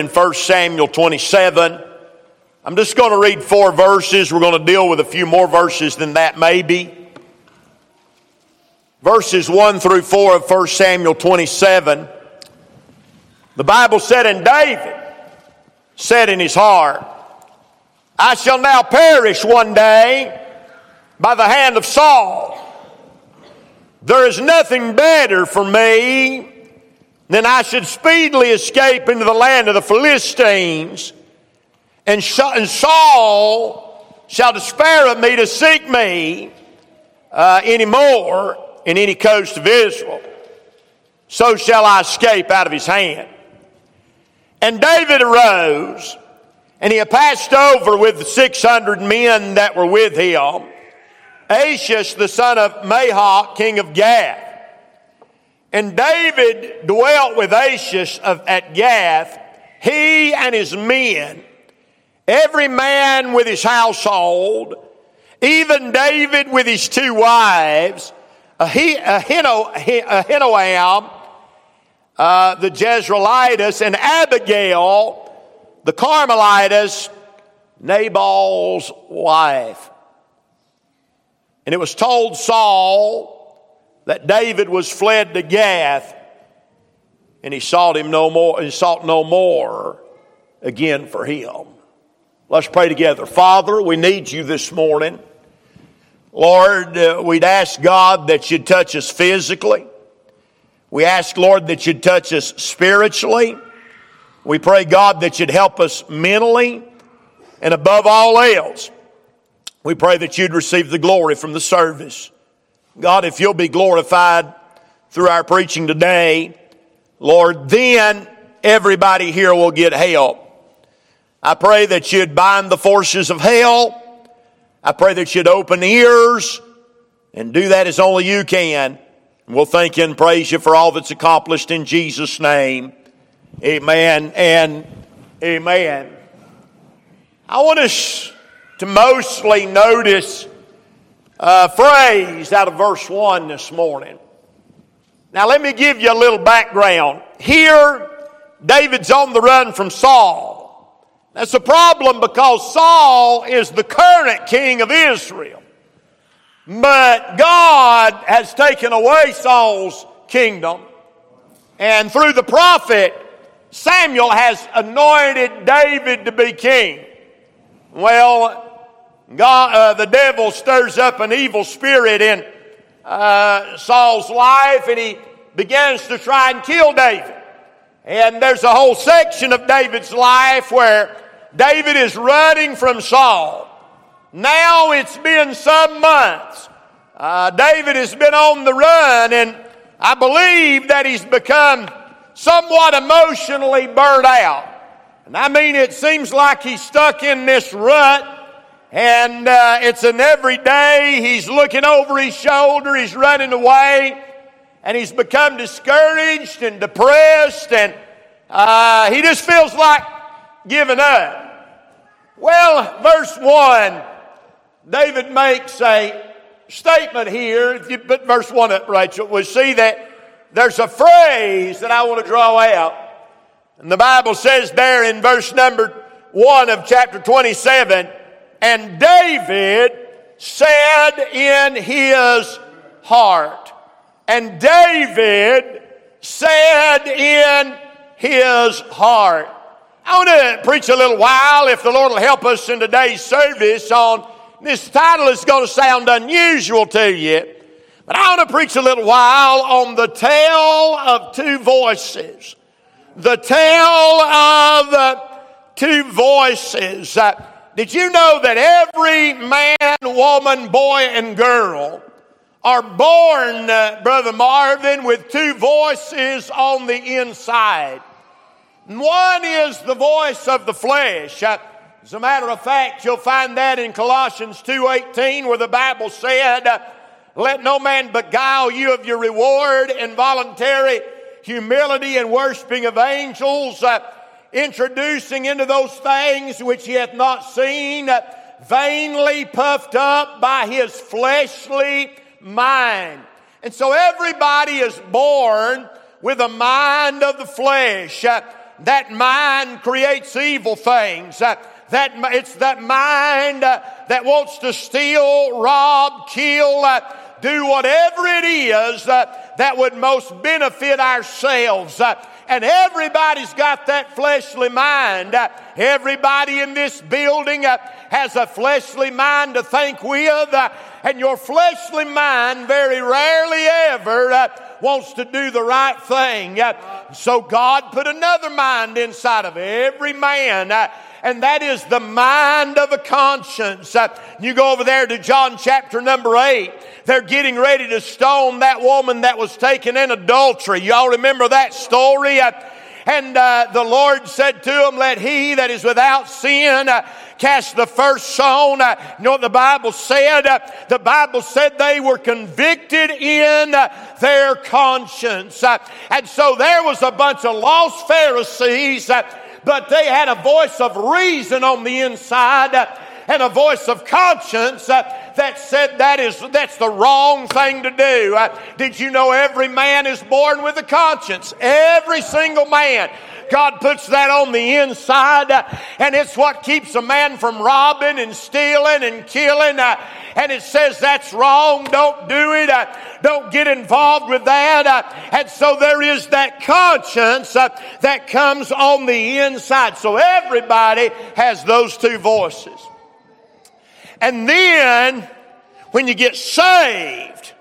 in 1 Samuel 27. I'm just going to read four verses. We're going to deal with a few more verses than that, maybe. Verses 1 through 4 of 1 Samuel 27. The Bible said, And David said in his heart, I shall now perish one day by the hand of Saul. There is nothing better for me than I should speedily escape into the land of the Philistines, and Saul shall despair of me to seek me uh, anymore in any coast of Israel. So shall I escape out of his hand. And David arose, and he passed over with the 600 men that were with him, Achish the son of Maoch, king of Gath. And David dwelt with Achish of, at Gath, he and his men, every man with his household, even David with his two wives, Ahinoam, uh, the Jezreelitess, and Abigail, the Carmelitess, Nabal's wife. And it was told Saul that David was fled to Gath, and he sought him no more, and sought no more again for him. Let's pray together. Father, we need you this morning. Lord, uh, we'd ask God that you'd touch us physically. We ask, Lord, that you'd touch us spiritually. We pray, God, that you'd help us mentally. And above all else, we pray that you'd receive the glory from the service. God, if you'll be glorified through our preaching today, Lord, then everybody here will get help. I pray that you'd bind the forces of hell. I pray that you'd open ears and do that as only you can. And we'll thank you and praise you for all that's accomplished in Jesus' name. Amen and amen. I want us to mostly notice a phrase out of verse 1 this morning. Now, let me give you a little background. Here, David's on the run from Saul. That's a problem because Saul is the current king of Israel. But God has taken away Saul's kingdom. And through the prophet, Samuel has anointed David to be king. Well, God, uh, the devil stirs up an evil spirit in uh, Saul's life and he begins to try and kill David. And there's a whole section of David's life where David is running from Saul. Now it's been some months. Uh, David has been on the run, and I believe that he's become somewhat emotionally burnt out. And I mean, it seems like he's stuck in this rut and uh, it's an everyday. He's looking over his shoulder. He's running away. And he's become discouraged and depressed. And uh, he just feels like giving up. Well, verse 1, David makes a statement here. If you put verse 1 up, Rachel, we'll see that there's a phrase that I want to draw out. And the Bible says there in verse number 1 of chapter 27, and David said in his heart. And David said in his heart. I want to preach a little while, if the Lord will help us in today's service, on this title is going to sound unusual to you. But I want to preach a little while on the tale of two voices. The tale of two voices. Uh, did you know that every man, woman, boy, and girl are born, uh, Brother Marvin, with two voices on the inside? One is the voice of the flesh. Uh, as a matter of fact, you'll find that in Colossians 2.18 where the Bible said, uh, let no man beguile you of your reward in voluntary humility and worshiping of angels. Introducing into those things which he hath not seen, vainly puffed up by his fleshly mind. And so everybody is born with a mind of the flesh. that mind creates evil things. That it's that mind that wants to steal, rob, kill, do whatever it is that would most benefit ourselves. Uh, and everybody's got that fleshly mind. Uh, everybody in this building uh, has a fleshly mind to think with, and your fleshly mind very rarely ever wants to do the right thing. So God put another mind inside of every man and that is the mind of a conscience. You go over there to John chapter number 8. They're getting ready to stone that woman that was taken in adultery. Y'all remember that story? And uh, the Lord said to him, Let he that is without sin uh, cast the first stone. Uh, you know what the Bible said? Uh, the Bible said they were convicted in uh, their conscience. Uh, and so there was a bunch of lost Pharisees but they had a voice of reason on the inside and a voice of conscience uh, that said that is that's the wrong thing to do. Uh, did you know every man is born with a conscience? Every single man. God puts that on the inside, uh, and it's what keeps a man from robbing and stealing and killing. And it says that's wrong. Don't do it. Don't get involved with that. And so there is that conscience that comes on the inside. So everybody has those two voices. And then when you get saved,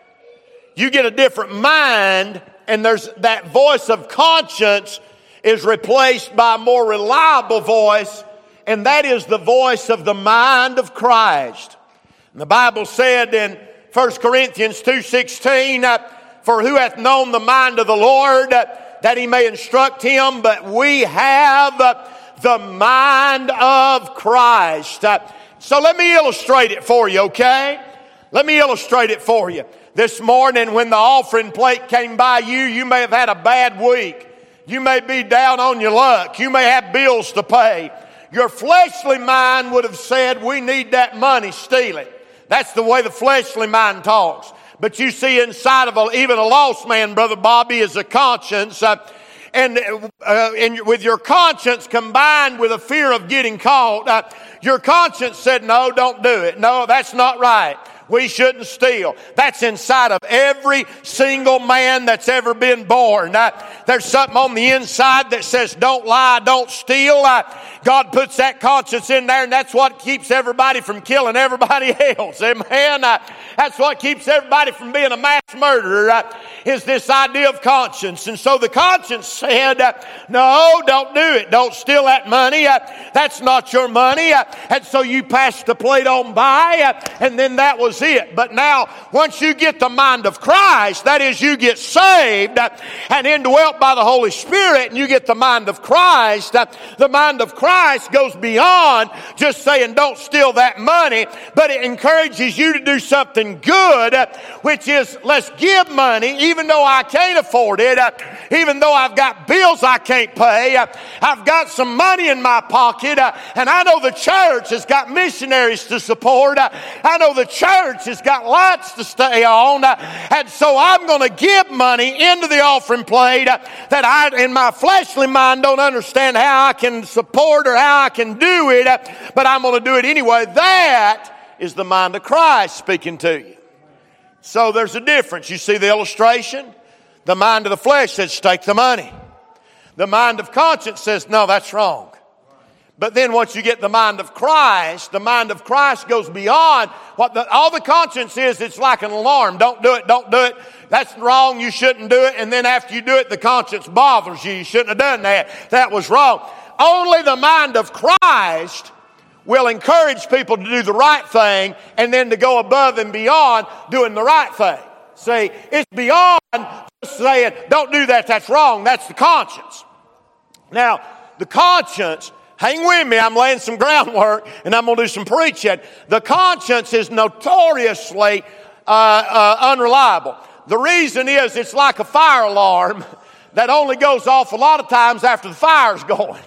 you get a different mind, and there's that voice of conscience is replaced by a more reliable voice, and that is the voice of the mind of Christ. And the Bible said in 1 Corinthians 2.16, uh, For who hath known the mind of the Lord, uh, that he may instruct him, but we have uh, the mind of Christ. So let me illustrate it for you, okay? Let me illustrate it for you. This morning when the offering plate came by you, you may have had a bad week. You may be down on your luck. You may have bills to pay. Your fleshly mind would have said, we need that money, steal it. That's the way the fleshly mind talks. But you see inside of a, even a lost man, Brother Bobby, is a conscience. Uh, and, uh, and with your conscience combined with a fear of getting caught, uh, your conscience said, no, don't do it. No, that's not right we shouldn't steal. That's inside of every single man that's ever been born. Uh, there's something on the inside that says, don't lie, don't steal. Uh, God puts that conscience in there, and that's what keeps everybody from killing everybody else. Amen. Uh, that's what keeps everybody from being a mass murderer, uh, is this idea of conscience. And so the conscience said, no, don't do it. Don't steal that money. That's not your money. and so you passed the plate on by, and then that was it. But now, once you get the mind of Christ, that is, you get saved and indwelt by the Holy Spirit, and you get the mind of Christ, the mind of Christ goes beyond just saying, don't steal that money, but it encourages you to do something good, which is, let's give money, even though I can't afford it, even though I've got bills I can't pay, I've got some money in my pocket, and I know the church has got missionaries to support. I know the church has got lights to stay on, uh, and so I'm going to give money into the offering plate uh, that I, in my fleshly mind, don't understand how I can support or how I can do it, uh, but I'm going to do it anyway. That is the mind of Christ speaking to you. So there's a difference. You see the illustration? The mind of the flesh says, take the money. The mind of conscience says, no, that's wrong. But then once you get the mind of Christ, the mind of Christ goes beyond what the, all the conscience is. It's like an alarm. Don't do it. Don't do it. That's wrong. You shouldn't do it. And then after you do it, the conscience bothers you. You shouldn't have done that. That was wrong. Only the mind of Christ will encourage people to do the right thing and then to go above and beyond doing the right thing. See, it's beyond just saying, don't do that. That's wrong. That's the conscience. Now, the conscience Hang with me. I'm laying some groundwork and I'm going to do some preaching. The conscience is notoriously uh, uh, unreliable. The reason is it's like a fire alarm that only goes off a lot of times after the fire's going.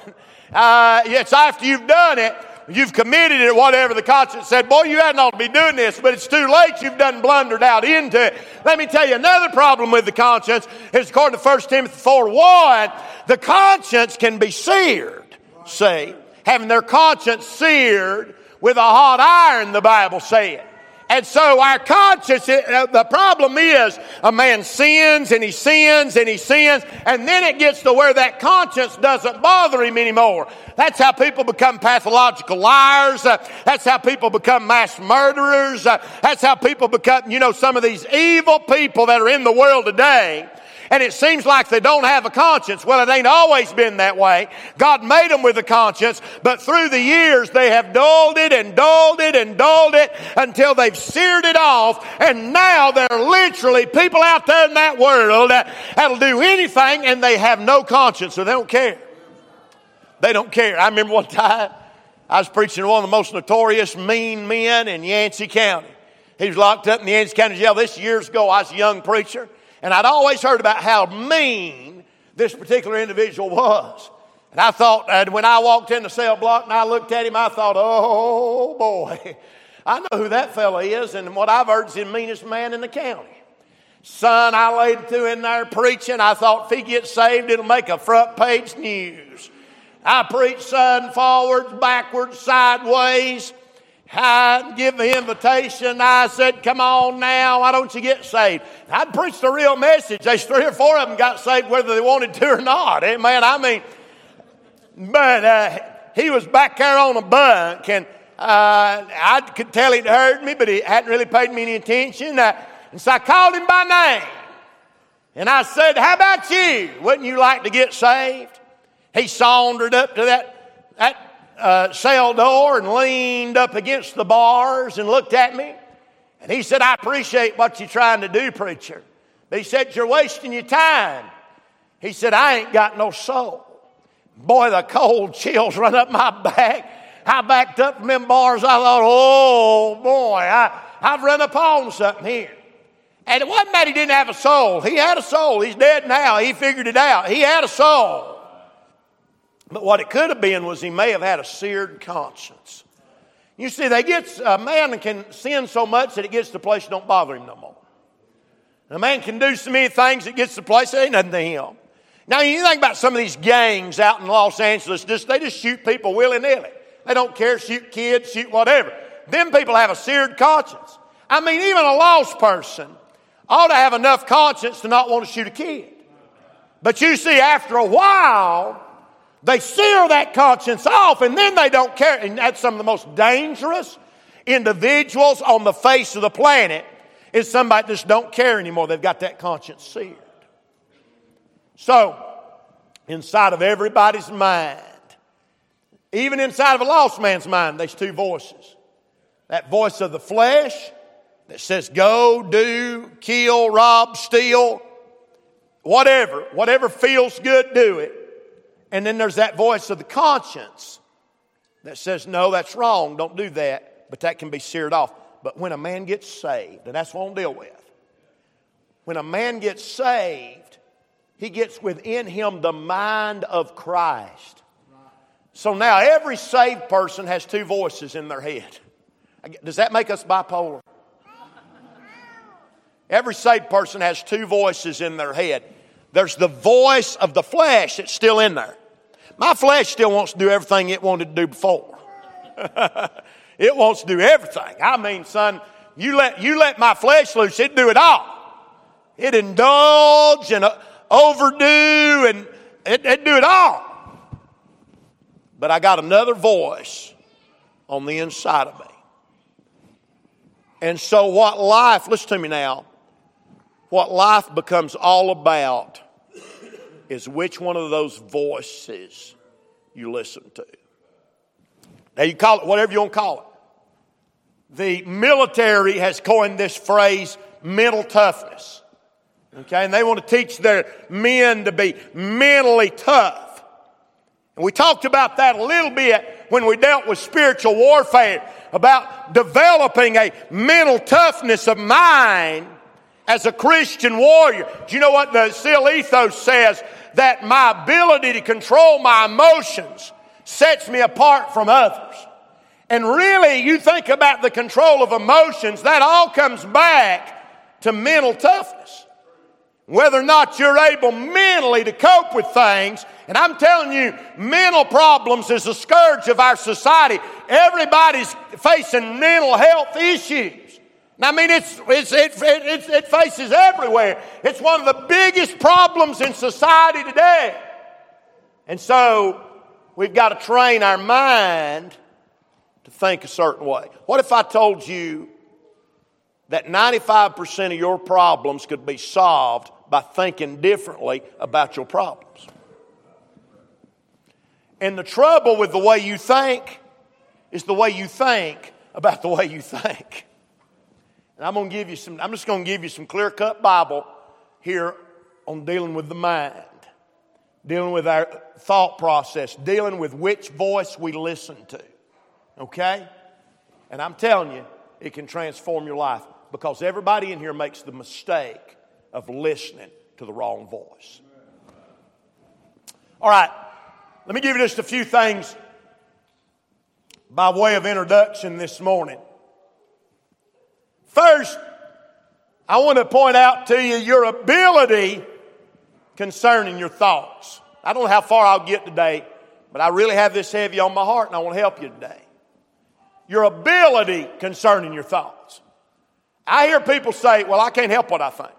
Uh, it's after you've done it. You've committed it whatever, the conscience said, Boy, you hadn't ought to be doing this, but it's too late. You've done blundered out into it. Let me tell you another problem with the conscience is according to 1 Timothy 4 1, the conscience can be seared. See, having their conscience seared with a hot iron, the Bible said. And so our conscience, uh, the problem is a man sins and he sins and he sins, and then it gets to where that conscience doesn't bother him anymore. That's how people become pathological liars. Uh, that's how people become mass murderers. Uh, that's how people become, you know, some of these evil people that are in the world today and it seems like they don't have a conscience. Well, it ain't always been that way. God made them with a conscience, but through the years they have dulled it and dulled it and dulled it until they've seared it off, and now they're literally people out there in that world that'll do anything and they have no conscience, so they don't care. They don't care. I remember one time I was preaching to one of the most notorious mean men in Yancey County. He was locked up in the Yancey County Jail. This years ago, I was a young preacher. And I'd always heard about how mean this particular individual was. And I thought, and when I walked in the cell block and I looked at him, I thought, oh boy, I know who that fellow is, and what I've heard is the meanest man in the county. Son, I laid to in there preaching. I thought if he gets saved, it'll make a front page news. I preached son forwards, backwards, sideways. I give the invitation. I said, Come on now, why don't you get saved? I preached a real message. There's three or four of them got saved whether they wanted to or not. Amen. I mean, but uh, he was back there on a bunk, and uh, I could tell he'd heard me, but he hadn't really paid me any attention. Uh, and so I called him by name. And I said, How about you? Wouldn't you like to get saved? He sauntered up to that, that uh, cell door and leaned up against the bars and looked at me. And he said, I appreciate what you're trying to do, preacher. But he said, You're wasting your time. He said, I ain't got no soul. Boy, the cold chills run up my back. I backed up from them bars. I thought, oh boy, I, I've run upon something here. And it wasn't that he didn't have a soul. He had a soul. He's dead now. He figured it out. He had a soul. But what it could have been was he may have had a seared conscience. You see, they get a man can sin so much that it gets to the place don't bother him no more. a man can do so many things that gets to the place that ain't nothing to him. Now you think about some of these gangs out in Los Angeles, just they just shoot people willy nilly. They don't care, shoot kids, shoot whatever. Them people have a seared conscience. I mean, even a lost person ought to have enough conscience to not want to shoot a kid. But you see, after a while, they sear that conscience off and then they don't care. And that's some of the most dangerous individuals on the face of the planet is somebody that just don't care anymore. They've got that conscience seared. So, inside of everybody's mind, even inside of a lost man's mind, there's two voices. That voice of the flesh that says, go, do, kill, rob, steal, whatever, whatever feels good, do it. And then there's that voice of the conscience that says, no, that's wrong, don't do that. But that can be seared off. But when a man gets saved, and that's what I'll deal with, when a man gets saved, he gets within him the mind of Christ. So now every saved person has two voices in their head. Does that make us bipolar? Every saved person has two voices in their head. There's the voice of the flesh that's still in there. My flesh still wants to do everything it wanted to do before. it wants to do everything. I mean, son, you let, you let my flesh loose, it'd do it all. It indulge and uh, overdo and it, it do it all. But I got another voice on the inside of me. And so, what life, listen to me now, what life becomes all about is which one of those voices you listen to. Now, you call it whatever you want to call it. The military has coined this phrase mental toughness. Okay, and they want to teach their men to be mentally tough. And we talked about that a little bit when we dealt with spiritual warfare, about developing a mental toughness of mind as a Christian warrior. Do you know what the SEAL ethos says? That my ability to control my emotions sets me apart from others. And really, you think about the control of emotions, that all comes back to mental toughness. Whether or not you're able mentally to cope with things, and I'm telling you, mental problems is a scourge of our society. Everybody's facing mental health issues. I mean, it's, it's, it, it, it faces everywhere. It's one of the biggest problems in society today. And so we've got to train our mind to think a certain way. What if I told you that 95% of your problems could be solved by thinking differently about your problems? And the trouble with the way you think is the way you think about the way you think. And I'm going to give you some, I'm just going to give you some clear cut Bible here on dealing with the mind, dealing with our thought process, dealing with which voice we listen to. Okay? And I'm telling you, it can transform your life because everybody in here makes the mistake of listening to the wrong voice. All right, let me give you just a few things by way of introduction this morning. First, I want to point out to you your ability concerning your thoughts. I don't know how far I'll get today, but I really have this heavy on my heart and I want to help you today. Your ability concerning your thoughts. I hear people say, well, I can't help what I think.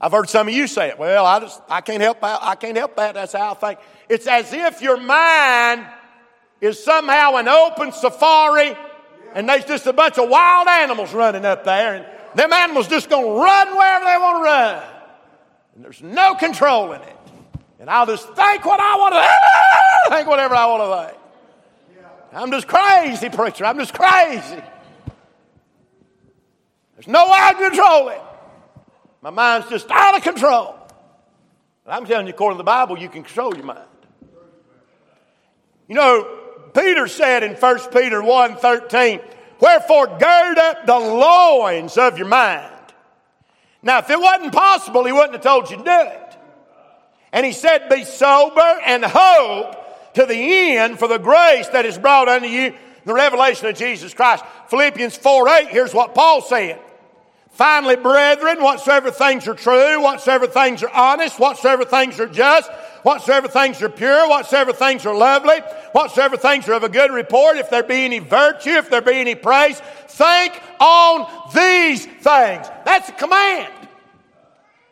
I've heard some of you say it. Well, I just, I can't help. I can't help that. That's how I think. It's as if your mind is somehow an open safari and there's just a bunch of wild animals running up there, and them animals just gonna run wherever they want to run. And there's no control in it. And I'll just think what I want to think whatever I want to think. I'm just crazy, preacher. I'm just crazy. There's no way I can control it. My mind's just out of control. But I'm telling you, according to the Bible, you can control your mind. You know, Peter said in 1 Peter 1 13, Wherefore gird up the loins of your mind. Now, if it wasn't possible, he wouldn't have told you to do it. And he said, Be sober and hope to the end for the grace that is brought unto you, the revelation of Jesus Christ. Philippians 4 8, here's what Paul said. Finally, brethren, whatsoever things are true, whatsoever things are honest, whatsoever things are just, whatsoever things are pure, whatsoever things are lovely, whatsoever things are of a good report, if there be any virtue, if there be any praise, think on these things. That's a command.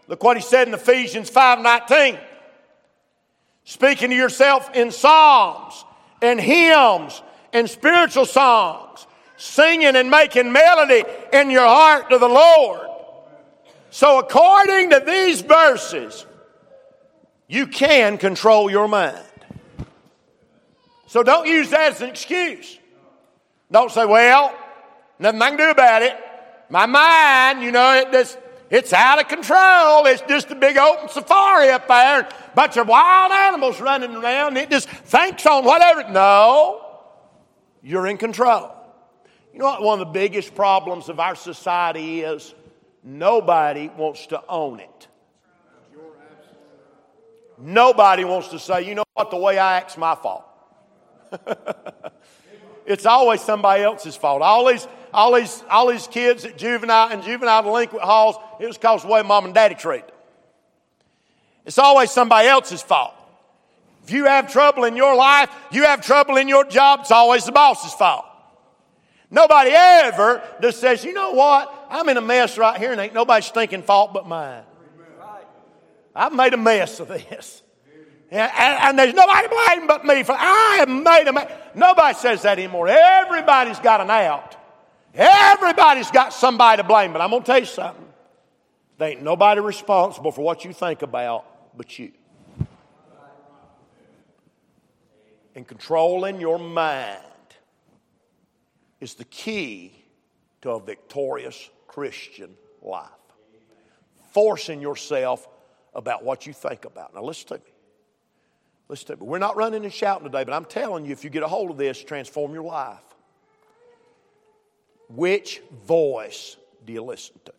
Look what he said in Ephesians 5:19. Speaking to yourself in psalms and hymns and spiritual songs, singing and making melody in your heart to the Lord. So according to these verses, you can control your mind. So don't use that as an excuse. Don't say, well, nothing I can do about it. My mind, you know, it just, it's out of control. It's just a big open safari up there, bunch of wild animals running around. It just thinks on whatever. No, you're in control. You know what one of the biggest problems of our society is? Nobody wants to own it. Nobody wants to say, you know what, the way I act's my fault. it's always somebody else's fault. All these, all these, all these kids at juvenile and juvenile delinquent halls, it was because of the way mom and daddy treat them. It's always somebody else's fault. If you have trouble in your life, you have trouble in your job, it's always the boss's fault. Nobody ever just says, you know what? I'm in a mess right here and ain't nobody's stinking fault but mine. I've made a mess of this. And, and, there's nobody to blame but me for I have made a mess. Nobody says that anymore. Everybody's got an out. Everybody's got somebody to blame. But I'm going to tell you something. There ain't nobody responsible for what you think about but you. And controlling your mind is the key to a victorious Christian life. Forcing yourself about what you think about. Now, listen to me. Listen to me. We're not running and shouting today, but I'm telling you, if you get a hold of this, transform your life. Which voice do you listen to?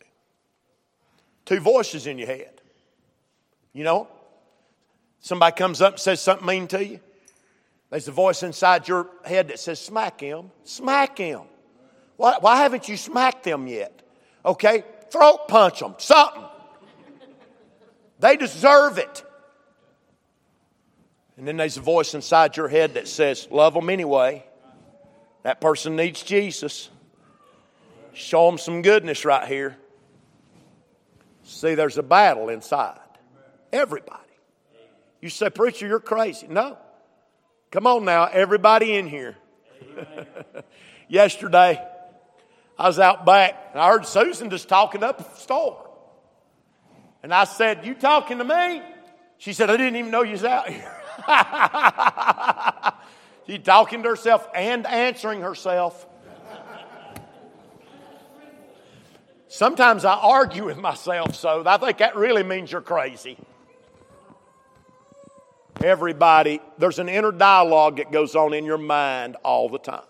Two voices in your head. You know? Somebody comes up and says something mean to you. There's a voice inside your head that says, Smack him, smack him. Why, why haven't you smacked them yet? Okay, throat punch them, something. They deserve it. And then there's a voice inside your head that says, Love them anyway. That person needs Jesus. Show them some goodness right here. See, there's a battle inside. Everybody. You say, Preacher, you're crazy. No. Come on now, everybody in here. Yesterday, I was out back and I heard Susan just talking up a the store. And I said, You talking to me? She said, I didn't even know you was out here. She's talking to herself and answering herself. Sometimes I argue with myself, so I think that really means you're crazy. Everybody, there's an inner dialogue that goes on in your mind all the time.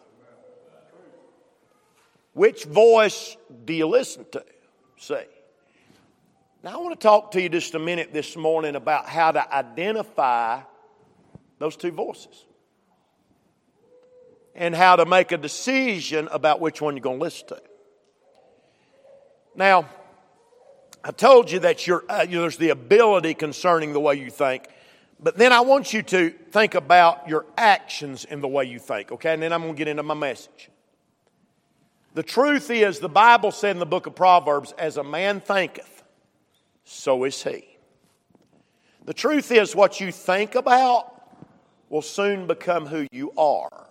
Which voice do you listen to? See. Now, I want to talk to you just a minute this morning about how to identify those two voices and how to make a decision about which one you're going to listen to. Now, I told you that uh, you know, there's the ability concerning the way you think, but then I want you to think about your actions in the way you think, okay? And then I'm going to get into my message. The truth is, the Bible said in the book of Proverbs, as a man thinketh, so is he. The truth is, what you think about will soon become who you are.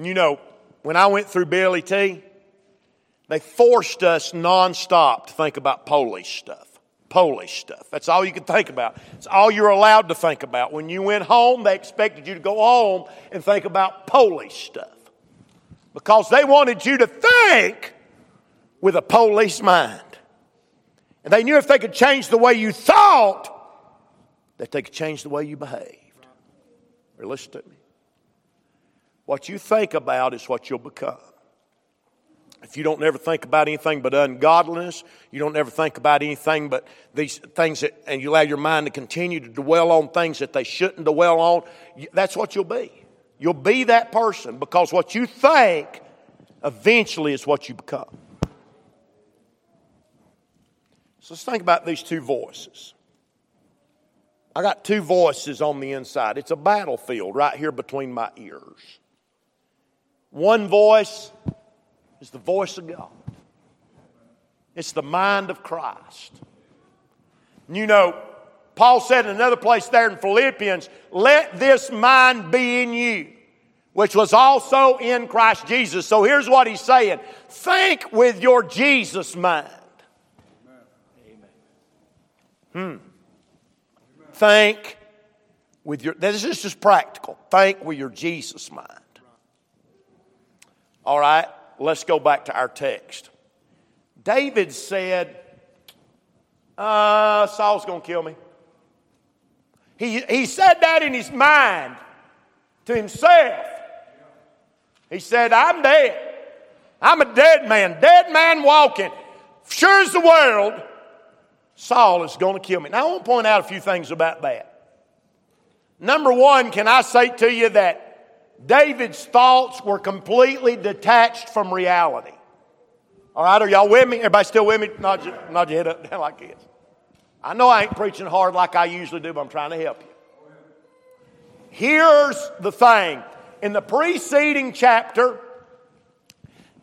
You know, when I went through BLET, they forced us nonstop to think about police stuff. police stuff. That's all you could think about. It's all you're allowed to think about. When you went home, they expected you to go home and think about police stuff. Because they wanted you to think with a police mind. And they knew if they could change the way you thought, that they could change the way you behaved. Or listen to me. What you think about is what you'll become. If you don't ever think about anything but ungodliness, you don't ever think about anything but these things that, and you allow your mind to continue to dwell on things that they shouldn't dwell on, that's what you'll be. You'll be that person because what you think eventually is what you become. So let's think about these two voices. I got two voices on the inside. It's a battlefield right here between my ears. One voice is the voice of God, it's the mind of Christ. You know, Paul said in another place there in Philippians, let this mind be in you, which was also in Christ Jesus. So here's what he's saying think with your Jesus mind. Hmm. Think with your, this is just practical. Think with your Jesus mind. All right, let's go back to our text. David said, uh, Saul's going to kill me. He, he said that in his mind to himself. He said, I'm dead. I'm a dead man, dead man walking. Sure as the world, Saul is going to kill me. Now, I want to point out a few things about that. Number one, can I say to you that David's thoughts were completely detached from reality. All right, are y'all with me? Everybody still with me? Nod your, nod your head up down like this. I know I ain't preaching hard like I usually do, but I'm trying to help you. Here's the thing. In the preceding chapter,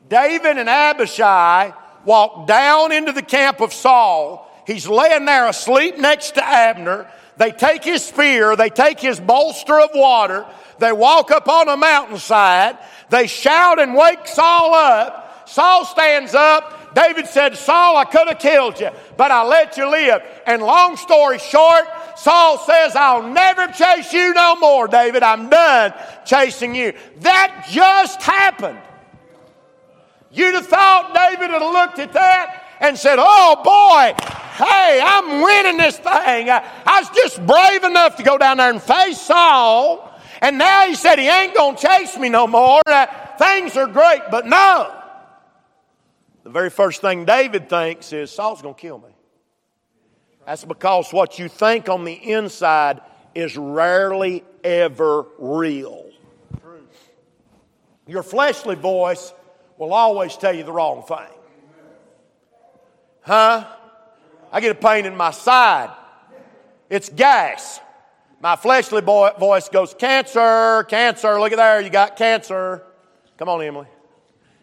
David and Abishai walked down into the camp of Saul. He's laying there asleep next to Abner. They take his spear, they take his bolster of water, they walk up on a mountainside. They shout and wake Saul up. Saul stands up. David said, Saul, I could have killed you, but I let you live. And long story short, Saul says, I'll never chase you no more, David. I'm done chasing you. That just happened. You'd have thought David would have looked at that and said, Oh boy, hey, I'm winning this thing. I, was just brave enough to go down there and face Saul. And now he said he ain't going to chase me no more. Uh, things are great. But no. The very first thing David thinks is Saul's going to kill me. That's because what you think on the inside is rarely ever real. Your fleshly voice will always tell you the wrong thing. Huh? I get a pain in my side. It's gas. My fleshly boy, voice goes, Cancer, cancer, look at there, you got cancer. Come on, Emily.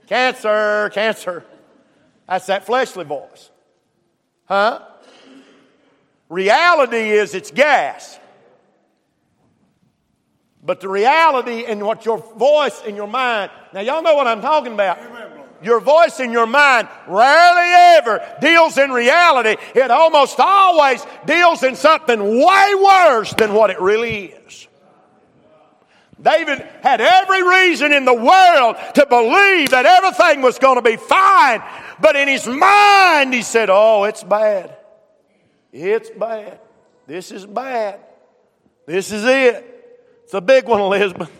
Cancer, cancer. That's that fleshly voice. Huh? Reality is it's gas. But the reality and what your voice in your mind, now y'all know what I'm talking about. Your voice in your mind rarely ever deals in reality. It almost always deals in something way worse than what it really is. David had every reason in the world to believe that everything was going to be fine, but in his mind he said, Oh, it's bad. It's bad. This is bad. This is it. It's a big one, Elizabeth.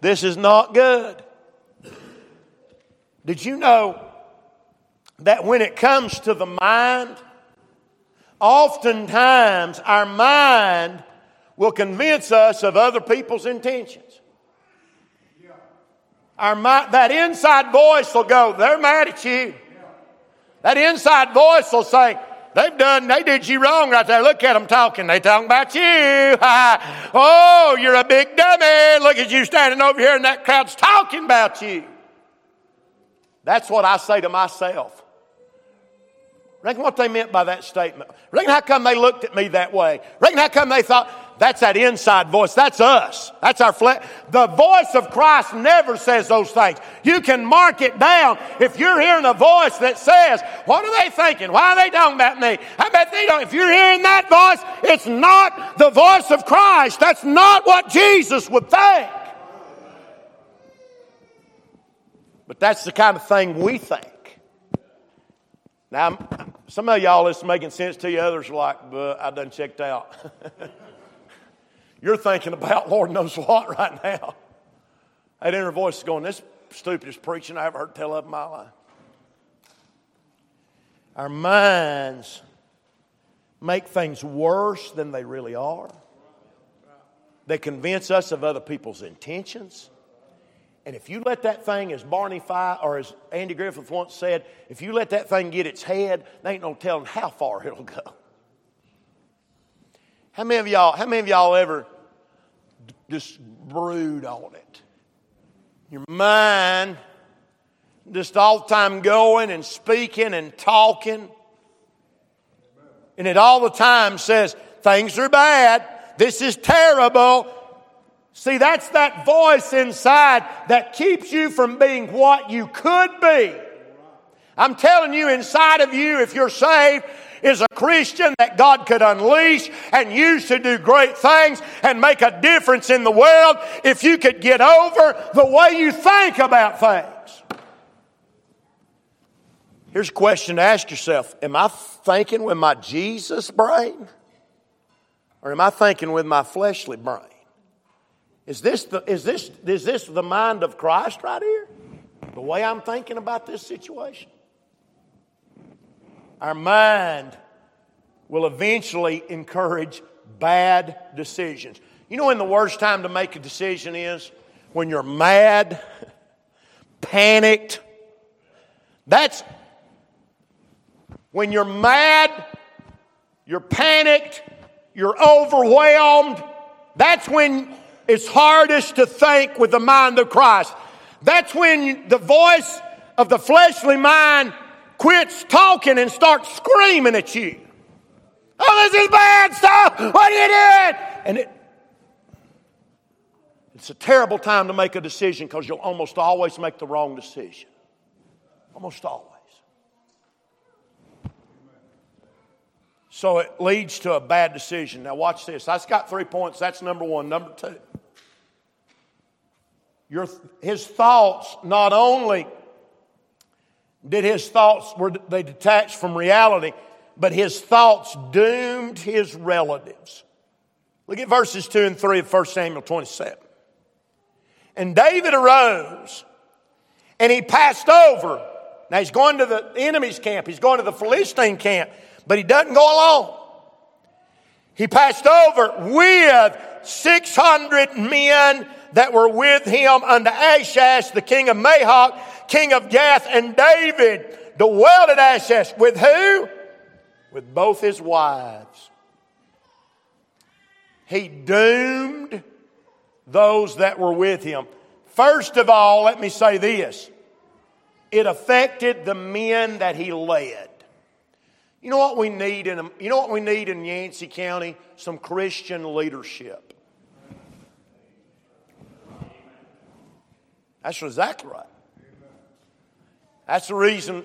This is not good. Did you know that when it comes to the mind, oftentimes our mind will convince us of other people's intentions? Our mind, that inside voice will go, they're mad at you. That inside voice will say, They've done, they did you wrong right there. Look at them talking. They talking about you. oh, you're a big dummy. Look at you standing over here and that crowd's talking about you. That's what I say to myself. Reckon what they meant by that statement. Reckon how come they looked at me that way. Reckon how come they thought, that's that inside voice. That's us. That's our flesh. The voice of Christ never says those things. You can mark it down. If you're hearing a voice that says, what are they thinking? Why are they talking about me? I bet they don't. If you're hearing that voice, it's not the voice of Christ. That's not what Jesus would think. But that's the kind of thing we think. Now, some of y'all, it's making sense to you. Others are like, but I done checked out. You're thinking about Lord knows what right now. That inner voice is going, This stupidest preaching I ever heard tell of in my life. Our minds make things worse than they really are. They convince us of other people's intentions. And if you let that thing, as Barney Fife or as Andy Griffith once said, if you let that thing get its head, there ain't no telling how far it'll go. How many of y'all, how many of y'all ever just brood on it? Your mind just all the time going and speaking and talking. And it all the time says, things are bad. This is terrible. See, that's that voice inside that keeps you from being what you could be. I'm telling you, inside of you, if you're saved, is a Christian that God could unleash and use to do great things and make a difference in the world if you could get over the way you think about things. Here's a question to ask yourself Am I thinking with my Jesus brain? Or am I thinking with my fleshly brain? Is this, the, is, this, is this the mind of Christ right here? The way I'm thinking about this situation? Our mind will eventually encourage bad decisions. You know when the worst time to make a decision is? When you're mad, panicked. That's when you're mad, you're panicked, you're overwhelmed. That's when it's hardest to think with the mind of Christ. That's when the voice of the fleshly mind quits talking and starts screaming at you. Oh, this is bad stuff. What are you doing? And it, it's a terrible time to make a decision because you'll almost always make the wrong decision. Almost always. So it leads to a bad decision. Now, watch this. I've got three points. That's number one. Number two. Your, his thoughts not only did his thoughts were they detached from reality, but his thoughts doomed his relatives. Look at verses 2 and 3 of 1 Samuel 27. And David arose and he passed over. Now he's going to the enemy's camp, he's going to the Philistine camp, but he doesn't go alone. He passed over with 600 men that were with him under Achash, the king of Maoch, king of Gath, and David dwelled at Achash. With who? With both his wives. He doomed those that were with him. First of all, let me say this it affected the men that he led. You know what we need in you know what we need in Yancey County? Some Christian leadership. That's exactly right. That's the reason,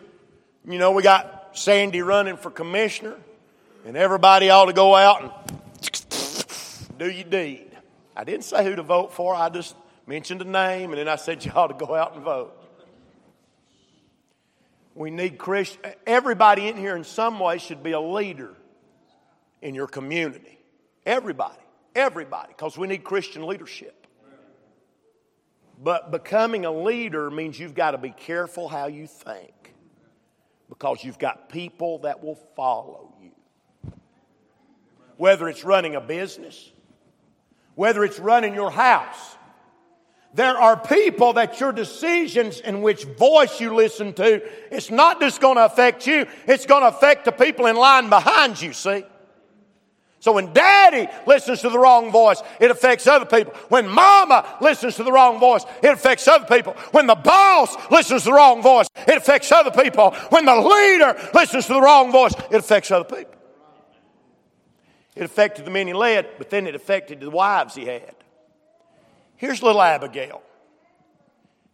you know, we got Sandy running for commissioner, and everybody ought to go out and do your deed. I didn't say who to vote for, I just mentioned a name, and then I said you ought to go out and vote. We need Christian. Everybody in here, in some way, should be a leader in your community. Everybody. Everybody. Because we need Christian leadership. But becoming a leader means you've got to be careful how you think. Because you've got people that will follow you. Whether it's running a business, whether it's running your house, there are people that your decisions and which voice you listen to, it's not just going to affect you, it's going to affect the people in line behind you, see? So when daddy listens to the wrong voice, it affects other people. When mama listens to the wrong voice, it affects other people. When the boss listens to the wrong voice, it affects other people. When the leader listens to the wrong voice, it affects other people. It affected the men he led, but then it affected the wives he had. Here's little Abigail.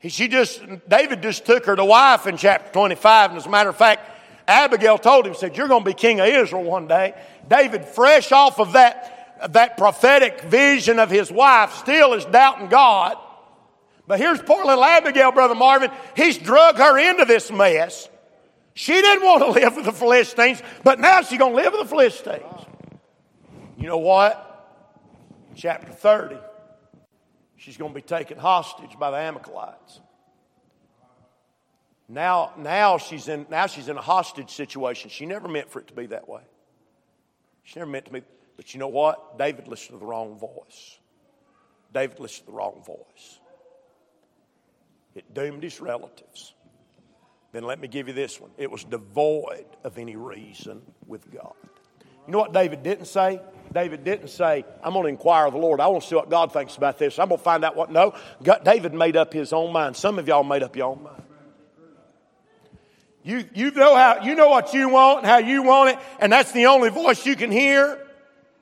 She just, David just took her to wife in chapter 25. And as a matter of fact, Abigail told him, said, You're going to be king of Israel one day. David, fresh off of that, that prophetic vision of his wife, still is doubting God. But here's poor little Abigail, Brother Marvin. He's drug her into this mess. She didn't want to live with the Philistines, but now she's going to live with the Philistines. You know what? Chapter 30 she's going to be taken hostage by the Amalekites. Now, now, she's in, now she's in a hostage situation. She never meant for it to be that way. She never meant to be. But you know what? David listened to the wrong voice. David listened to the wrong voice. It doomed his relatives. Then let me give you this one. It was devoid of any reason with God. You know what David didn't say? David didn't say, I'm going to inquire of the Lord. I want to see what God thinks about this. I'm going to find out what. No, God, David made up his own mind. Some of y'all made up your own mind. You, you, know how, you know what you want and how you want it, and that's the only voice you can hear.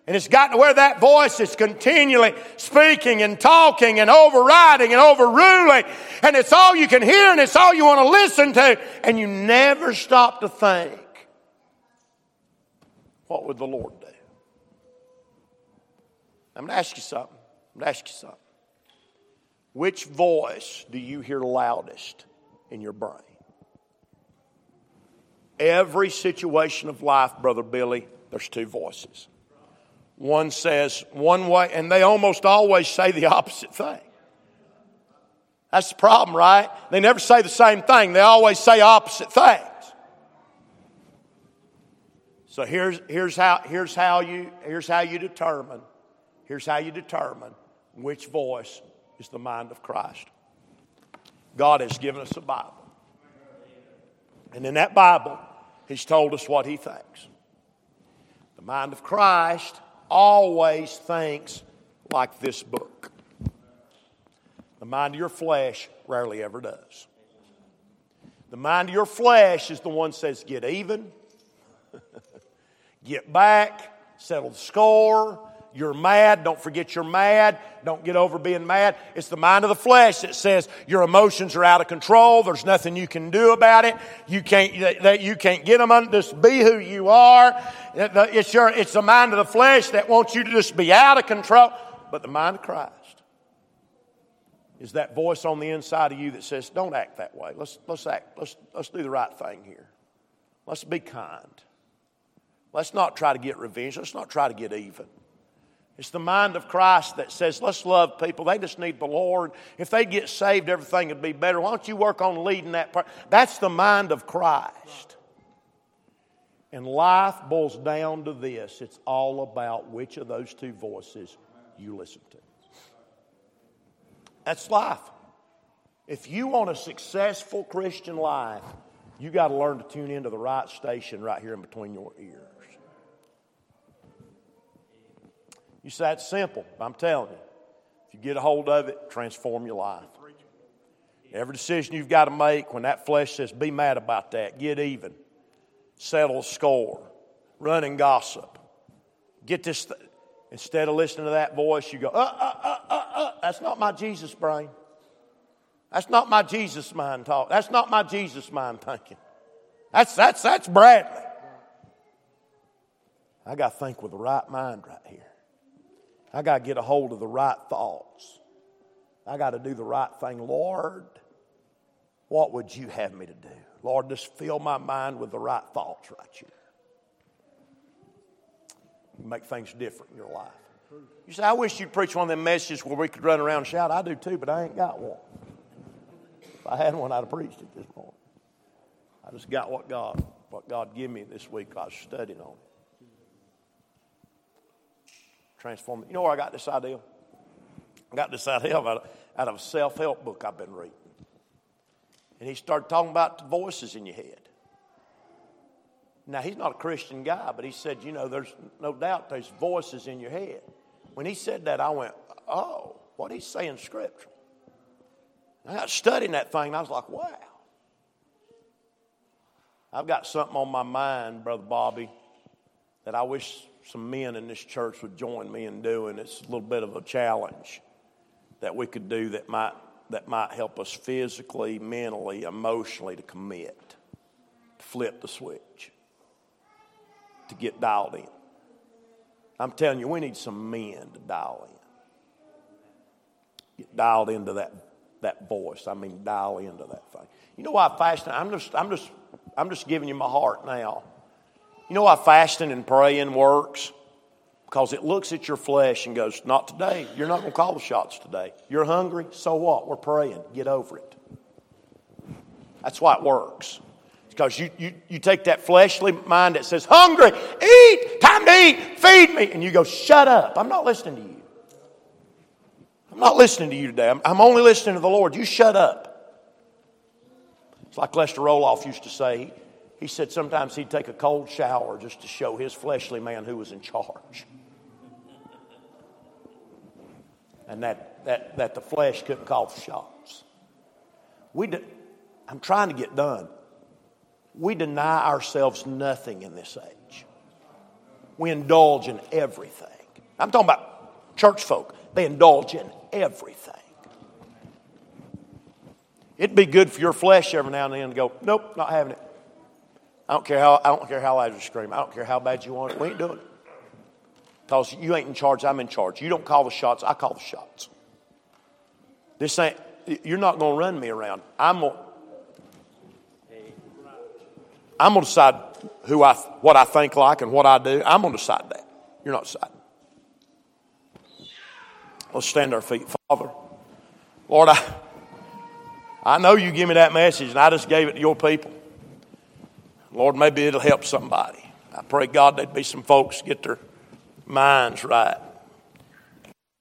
And it's gotten to where that voice is continually speaking and talking and overriding and overruling. And it's all you can hear and it's all you want to listen to. And you never stop to think, what would the Lord do? I'm going to ask you something. I'm going to ask you something. Which voice do you hear loudest in your brain? Every situation of life, Brother Billy, there's two voices. One says one way, and they almost always say the opposite thing. That's the problem, right? They never say the same thing, they always say opposite things. So here's, here's, how, here's, how you, here's how you determine Here's how you determine which voice is the mind of Christ. God has given us a Bible. And in that Bible, He's told us what He thinks. The mind of Christ always thinks like this book. The mind of your flesh rarely ever does. The mind of your flesh is the one that says, get even, get back, settle the score, you're mad. Don't forget you're mad. Don't get over being mad. It's the mind of the flesh that says your emotions are out of control. There's nothing you can do about it. You can't, that you can't get them just be who you are. It's your, it's the mind of the flesh that wants you to just be out of control. But the mind of Christ is that voice on the inside of you that says, don't act that way. Let's, let's act, let's, let's do the right thing here. Let's be kind. Let's not try to get revenge. Let's not try to get even. It's the mind of Christ that says, let's love people. They just need the Lord. If they get saved, everything would be better. Why don't you work on leading that part? That's the mind of Christ. And life boils down to this it's all about which of those two voices you listen to. That's life. If you want a successful Christian life, you got to learn to tune into the right station right here in between your ears. You say it's simple. I'm telling you. If you get a hold of it, transform your life. Every decision you've got to make when that flesh says, be mad about that, get even, settle score, run and gossip. Get this, th- instead of listening to that voice, you go, uh, uh, uh, uh, uh, that's not my Jesus brain. That's not my Jesus mind talk. That's not my Jesus mind thinking. That's, that's, that's Bradley. I got to think with the right mind right here. I got to get a hold of the right thoughts. I got to do the right thing. Lord, what would you have me to do? Lord, just fill my mind with the right thoughts right here. Make things different in your life. You say, I wish you'd preach one of them messages where we could run around and shout. I do too, but I ain't got one. If I had one, I'd have preached it this morning. I just got what God, what God gave me this week. I was studying on it transform. You know where I got this idea? I got this idea out of, out of a self help book I've been reading. And he started talking about the voices in your head. Now, he's not a Christian guy, but he said, you know, there's no doubt there's voices in your head. When he said that, I went, oh, what he's saying scripture. I got studying that thing, and I was like, wow. I've got something on my mind, Brother Bobby, that I wish some men in this church would join me in doing. It's a little bit of a challenge that we could do that might, that might help us physically, mentally, emotionally to commit, to flip the switch, to get dialed in. I'm telling you, we need some men to dial in. Get dialed into that, that voice. I mean, dial into that thing. You know why fasting? I'm just, I'm just, I'm just giving you my heart now. You know why fasting and praying works? Because it looks at your flesh and goes, Not today. You're not going to call the shots today. You're hungry? So what? We're praying. Get over it. That's why it works. Because you, you, you take that fleshly mind that says, Hungry, eat, time to eat, feed me. And you go, Shut up. I'm not listening to you. I'm not listening to you today. I'm, I'm only listening to the Lord. You shut up. It's like Lester Roloff used to say he said sometimes he'd take a cold shower just to show his fleshly man who was in charge. And that, that, that the flesh couldn't call the shots. We de- I'm trying to get done. We deny ourselves nothing in this age. We indulge in everything. I'm talking about church folk. They indulge in everything. It'd be good for your flesh every now and then to go, nope, not having it. I don't care how I don't care how loud you scream. I don't care how bad you want it. We ain't doing it. Because you ain't in charge, I'm in charge. You don't call the shots, I call the shots. This ain't you're not gonna run me around. I'm gonna I'm gonna decide who I what I think like and what I do. I'm gonna decide that. You're not deciding. Let's stand our feet. Father, Lord, I I know you give me that message and I just gave it to your people. Lord, maybe it'll help somebody. I pray, God, there'd be some folks get their minds right.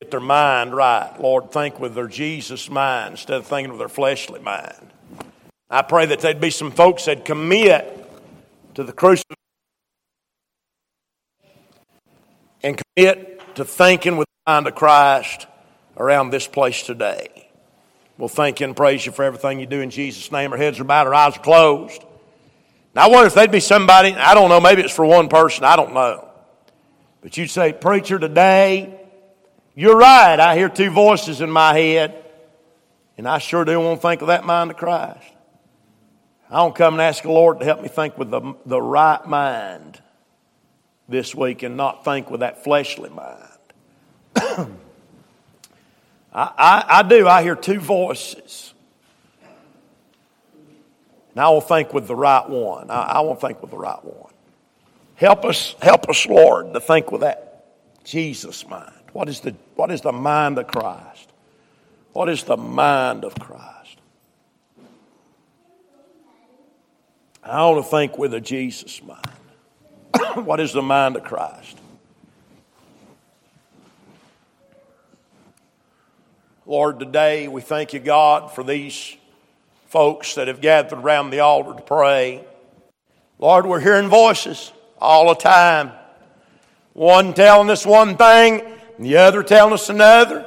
Get their mind right. Lord, think with their Jesus mind instead of thinking with their fleshly mind. I pray that there'd be some folks that commit to the crucifixion and commit to thinking with the mind of Christ around this place today. We'll thank you and praise you for everything you do in Jesus' name. Our heads are bowed, our eyes are closed. Now, I wonder if they'd be somebody, I don't know, maybe it's for one person, I don't know. But you'd say, Preacher, today, you're right. I hear two voices in my head, and I sure do want to think of that mind of Christ. I don't come and ask the Lord to help me think with the, the right mind this week and not think with that fleshly mind. I, I, I do. I hear two voices. And I will think with the right one. I, I will think with the right one. Help us, help us, Lord, to think with that Jesus mind. What is the, what is the mind of Christ? What is the mind of Christ? I want to think with a Jesus mind. what is the mind of Christ? Lord, today we thank you, God, for these folks that have gathered around the altar to pray. Lord, we're hearing voices all the time. One telling us one thing, and the other telling us another.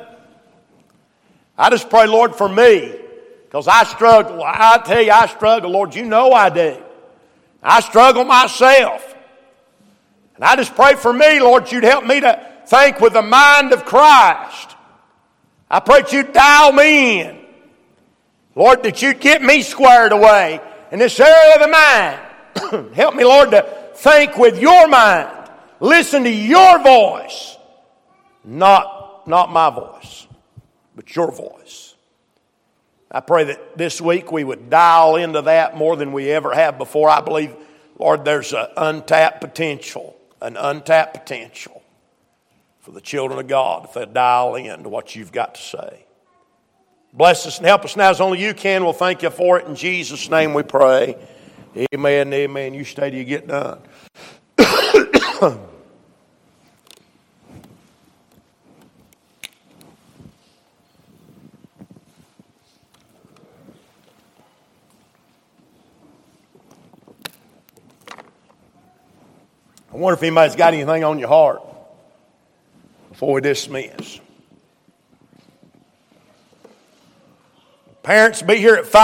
I just pray, Lord, for me, because I struggle. I tell you, I struggle. Lord, you know I do. I struggle myself. And I just pray for me, Lord, you'd help me to think with the mind of Christ. I pray that you'd dial me in. Lord, that you'd get me squared away in this area of the mind. help me, Lord, to think with your mind. Listen to your voice. Not, not my voice, but your voice. I pray that this week we would dial into that more than we ever have before. I believe, Lord, there's an untapped potential, an untapped potential for the children of God if they dial in to what you've got to say. Bless us and help us now as only you can. We'll thank you for it. In Jesus' name we pray. Amen. Amen. You stay till you get done. I wonder if anybody's got anything on your heart before we dismiss. Parents, be here at 5.